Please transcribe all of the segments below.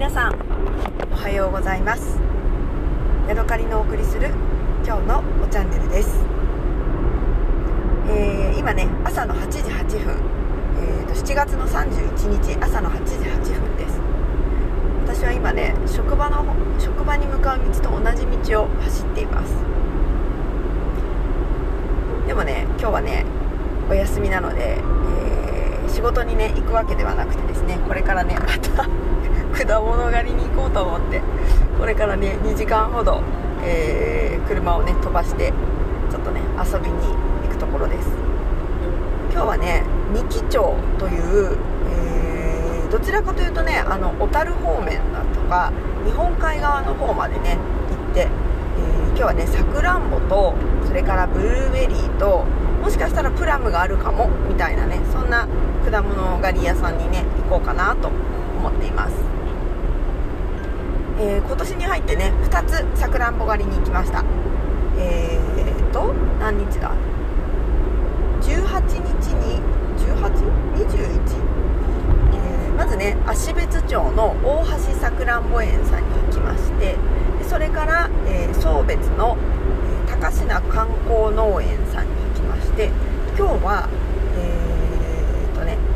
皆さんおはようございます。ヤドカリのお送りする今日のおチャンネルです、えー、今ね朝の8時8分、えーと、7月の31日朝の8時8分です。私は今ね職場の職場に向かう道と同じ道を走っています。でもね今日はねお休みなので、えー、仕事にね行くわけではなくてですねこれからねまた 果物狩りに行こうと思ってこれからね2時間ほど、えー、車をね飛ばしてちょっとね遊びに行くところです。今日はね三木町という、えー、どちらかというとねあの小樽方面だとか日本海側の方までね行って、えー、今日はねさくらんぼとそれからブルーベリーともしかしたらプラムがあるかもみたいなねそんな果物狩り屋さんにね行こうかなと思っています。えー、今年に入ってね2つさくらんぼ狩りに行きましたえーと何日だ？18日に 18?21? えー、まずね芦別町の大橋さくらんぼ園さんに行きましてそれから、えー、総別の、え、高階観光農園さんに行きまして今日は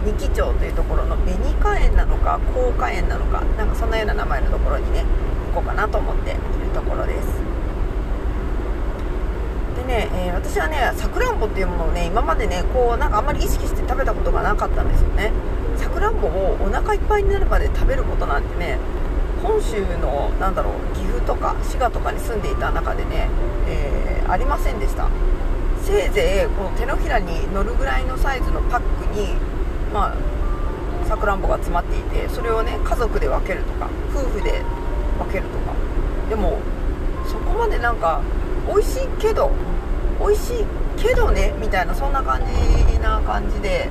えーとね三木町というところの紅花園なのか高花園なのかなんかそんなような名前のところにね行こうかなと思っているところです。でね、えー、私はねさくらんぼっていうものをね今までねこうなんかあんまり意識して食べたことがなかったんですよね。さくらんぼをお腹いっぱいになるまで食べることなんてね本州のなんだろう岐阜とか滋賀とかに住んでいた中でね、えー、ありませんでした。せいぜいこの手のひらに乗るぐらいのサイズのパックにまあさくらんぼが詰まっていてそれをね家族で分けるとか夫婦で分けるとか。でもそこまでなんか美味しいけど美味しいけどねみたいなそんな感じな感じで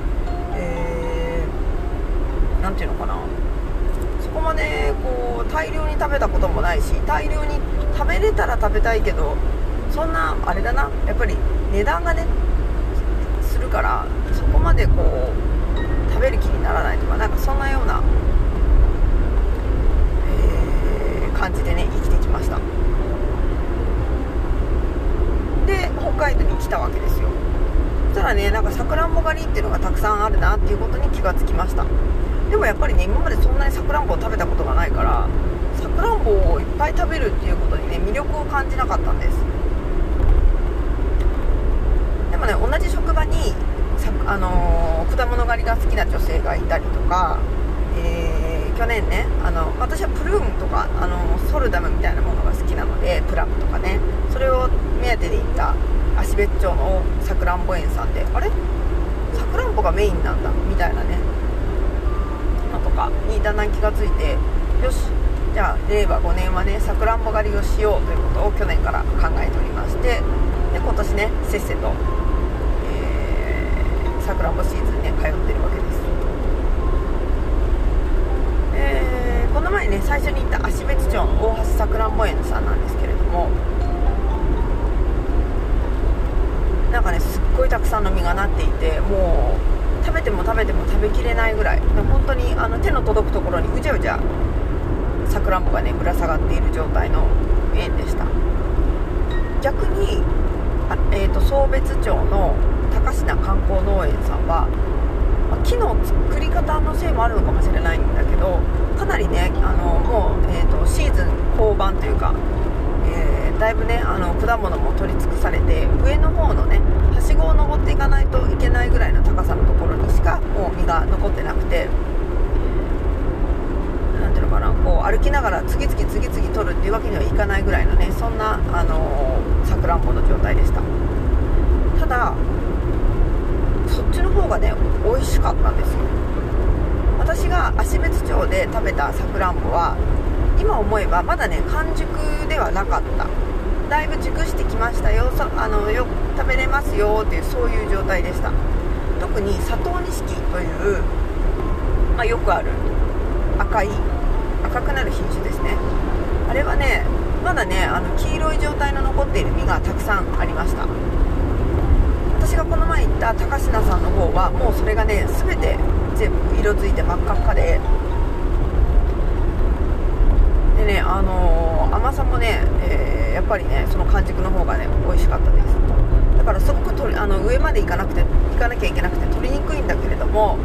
えー、て言うのかな。そこまでこう大量に食べたこともないし大量に食べれたら食べたいけどそんなあれだな。やっぱり値段がねするからそこまでこうべる気にならないとかなんかそんなような、えー、感じでね生きてきました。で北海道に来たわけですよ。そしたらねなんかさくらんぼ狩りっていうのがたくさんあるなっていうことに気がつきました。でもやっぱりね今までそんなにさくらんぼを食べたことがないからさくらんぼをいっぱい食べるっていうことにね魅力を感じなかったんです。でもね同じ職場にあの、果物狩りが好きな女性がいたりとか、えー、去年ねあの私はプルームとか、あのソルダムみたいなものが好きなのでプラムとかね。それを目当てで行った芦別町のさくらんぼ園さんであれ？さくらんぼがメインなんだみたいなね。のとかにだんだん気がついてよしじゃあ令和5年はねさくらんぼ狩りをしようということを去年から考えておりましてで今年ねせっせとさくらんぼシーズンね通ってるわけです、えー、この前ね最初に行った芦別町の大橋さくらんぼ園さんなんですけれどもなんかねすっごいたくさんの実がなっていてもう食べても食べても食べきれないぐらい。本当にあの手の届くところにうじゃうじゃさくらんぼがねぶら下がっている状態の園でした。逆にあ、えーと、と総別町の高階観光農園さんは、ま、木の作り方のせいもあるのかもしれないんだけどかなりねあのもう、えーと、シーズン後盤というか、えー、だいぶねあの果物も取り尽くされて上の方のねはしごを登っていかないといけないぐらいの高さのところにしかもう実が残ってなくて。なんていうのかなこう歩きながら次々次々取るっていうわけにはいかないぐらいのねそんなあのさくらんぼの状態でしたただそっちの方がね美味しかったんですよ私が芦別町で食べたさくらんぼは今思えばまだね完熟ではなかった。だいぶ熟してきましたよ。あのよ食べれますよっていうそういう状態でした。特に佐藤錦という、まあ、よくある赤い赤くなる品種ですね。あれはねまだねあの黄色い状態の残っている実がたくさんありました。私がこの前行った高階さんの方はもうそれがね全て全部色づいて真っ赤っかででねあのー、甘さもね、えー、やっぱりねその完熟の方がね美味しかったです。だからすごく取あの上まで行かなくて行かなきゃいけなくて取りにくいんだけれども、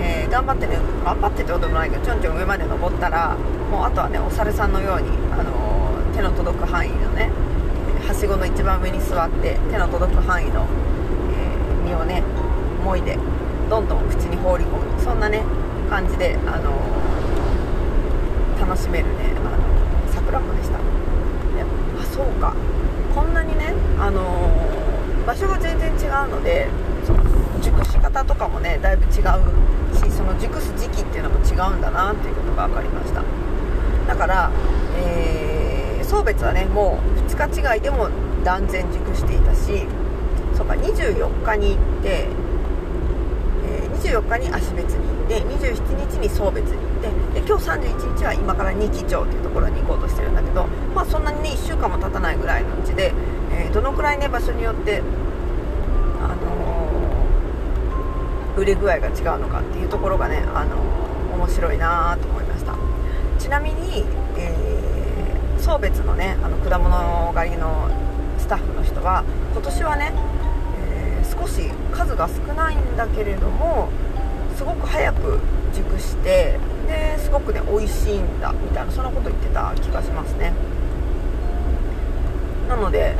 えー、頑張ってね頑張ってってこともないけどちょんちょん上まで登ったらもうあとはねお猿さんのように、あの手の届く範囲のねはしごの一番上に座って手の届く範囲の、え身をねもいでどんどん口に放り込む。そんなね感じで、あの楽しめるね。あのさくらんぼでした。であそうか。こんなにね、あの場所が全然違うのでその熟し方とかもねだいぶ違うしその熟す時期っていうのも違うんだなっていうことが分かりました。だから、えー、送別はねもう2日違いでも断然熟していたしそうか24日に行ってえ24日に芦別に行って27日に送別に行ってで今日31日は今から二木町っていうところに行こうとしてるんだけど、まあ、そんなにね1週間も経たないぐらいのうちで、えー、どのくらいね場所によって、あのー、売れ具合が違うのかっていうところがね、あのー、面白いなと思いました。ちなみに、えー、送別のねあの果物狩りのスタッフの人は今年はねえ少し数が少ないんだけれどもすごく早く熟してですごくね美味しいんだみたいなそんなこと言ってた気がしますね。なので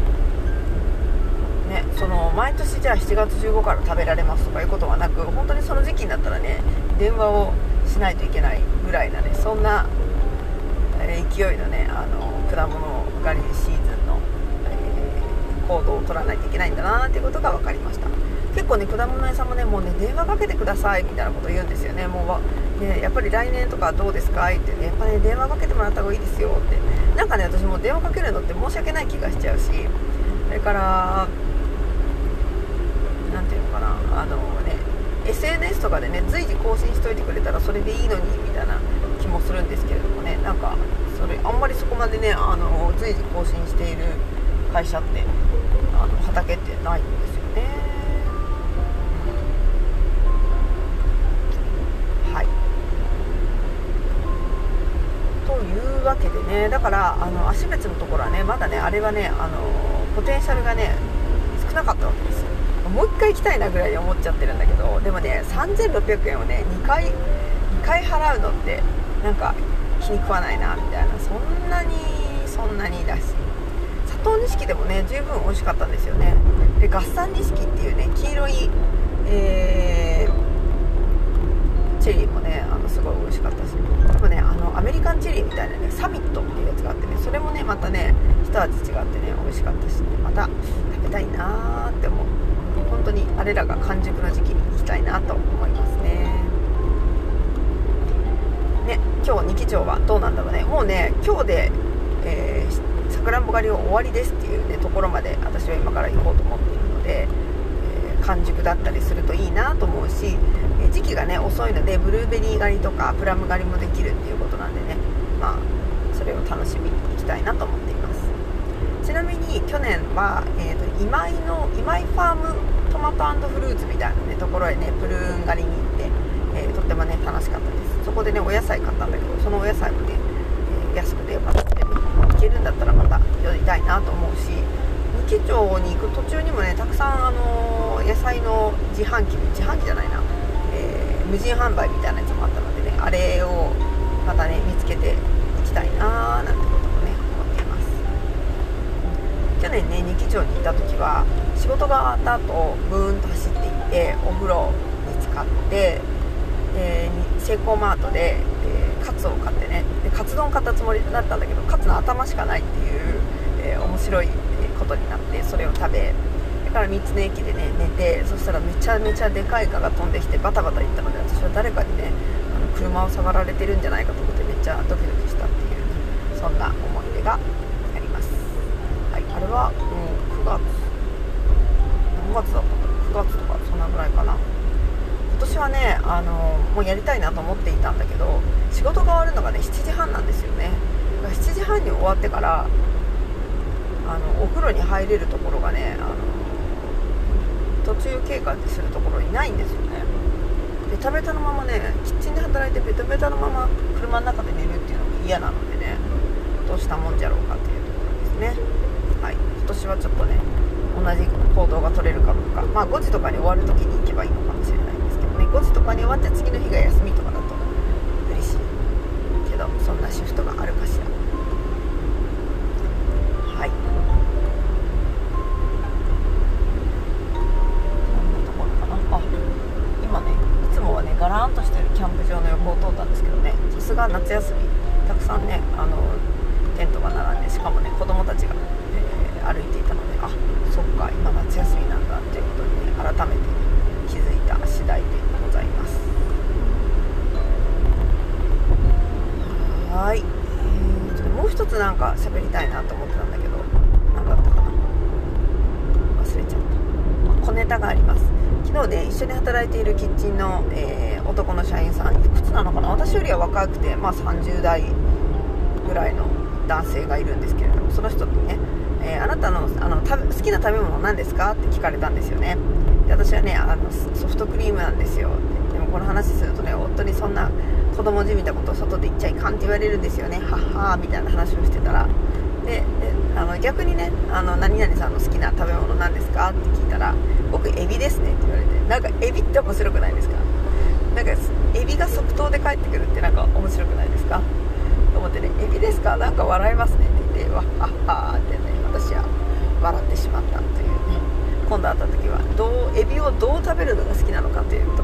ねその毎年じゃあ7月15から食べられますとかいうことはなく本当にその時期になったらね電話をしないといけないぐらいなねそんな、え勢いのねあの果物狩りシーズンのえ行動を取らないといけないんだなっていうことが分かりました。結構ね果物屋さんもねもうね電話かけてくださいみたいなこと言うんですよね。もうねやっぱり来年とかどうですか？ってね。やっぱね電話かけてもらった方がいいですよって。なんかね私も電話かけるのって申し訳ない気がしちゃうし。それから何ていうのかな。あのね SNS とかでね随時更新しといてくれたらそれでいいのにみたいな気もするんですけれどもね。なんかそれあんまりそこまでねあの随時更新している会社ってあの畑ってないんですよ。いうわけでねだからあの足別のところはねまだねあれはねあのポテンシャルがね少なかったわけですよ。もう1回行きたいなぐらいに思っちゃってるんだけどでもね3600円をね2回2回払うのってなんか気に食わないなみたいな。そんなにそんなにだし。砂糖錦でもね十分美味しかったんですよね。で合算錦っていうね黄色い、えー、チェリーもねあのすごい美味しかったしでもねあのアメリカンチェリーみたいなねサミットっていうやつがあってねそれもねまたね一味違ってね美味しかったし、ね、また食べたいなーって思う。本当にあれらが完熟の時期に行きたいなと思いますね。ね今日二木町はどうなんだろうね。もうね今日で、えーさくらんぼ狩りは終わりですっていう、ね、ところまで私は今から行こうと思っているので、え、完熟だったりするといいなと思うし、時期がね遅いのでブルーベリー狩りとかプラム狩りもできるっていうことなんでね。まあそれを楽しみに行きたいなと思っています。ちなみに去年は、えーと、今井の今井ファームトマトフルーツみたいな、ね、ところへねプルーン狩りに行って、えー、とってもね楽しかったです。そこでねお野菜買ったんだけどそのお野菜もね、えー、安くてよかったので、ねけるんだったらまた寄りたいなと思うし三木町に行く途中にもねたくさん、あの野菜の自販機自販機じゃないな、無人販売みたいなやつもあったのでねあれをまたね見つけていきたいなーなんてこともね思っています。去年ね二木町にいた時は仕事が終わった後ブーンと走っていってお風呂に使ってえ、セイコーマートで、えー、カツを買ってねでカツ丼買ったつもりだったんだけどカツの頭しかないっていう、えー、面白いことになってそれを食べから3つの駅でね寝てそしたらめちゃめちゃでかい蚊が飛んできてバタバタいったので私は誰かにねあの車を触られてるんじゃないかと思ってめっちゃドキドキしたっていうそんな思い出があります。はいあれは、うん、9月。何月だったか9月とかそんなぐらいかな。今年はねあのもうやりたいなと思っていたんだけど仕事が終わるのがね7時半なんですよね。7時半に終わってからあのお風呂に入れるところがねあの途中経過するところにないんですよね。ベタベタのままねキッチンで働いてベタベタのまま車の中で寝るっていうのも嫌なのでねどうしたもんじゃろうかというところですね。はい。今年はちょっとね同じ行動が取れるかどうか。まあ5時とかに終わる時に行けばいいのかもしれないんですけどね。5時とかに終わって次の日が休みとかだと嬉しいけどそんなシフトがあるかしら。たくさんねあのテントが並んでしかもね子供たちが、えー歩いていたのであそっか今夏休みなんだっていうことにね改めて気づいた次第でございます。はい、えーちょっともう一つなんか喋りたいなと思ってたんだけど何だったかな？忘れちゃった、まあ小ネタがあります。昨日ね一緒に働いているキッチンの、えー男の社員さんいくつなのかな？私よりは若くて、まあ、30代ぐらいの男性がいるんですけれどもその人にね、えーあなたのあの食べ好きな食べ物何ですかって聞かれたんですよね。で私はねあのソフトクリームなんですよ。でもこの話するとね夫にそんな子供じみたことを外で言っちゃいかんって言われるんですよね。はっはーみたいな話をしてたら。でであの逆にねあの何々さんの好きな食べ物何ですかって聞いたら僕エビですねって言われてなんかエビって面白くないですか？なんかエビが即答で帰ってくるってなんか面白くないですか？思ってねエビですか？なんか笑いますねって言ってわっはっはってね私は笑ってしまったというね。今度会った時はどうエビをどう食べるのが好きなのかというと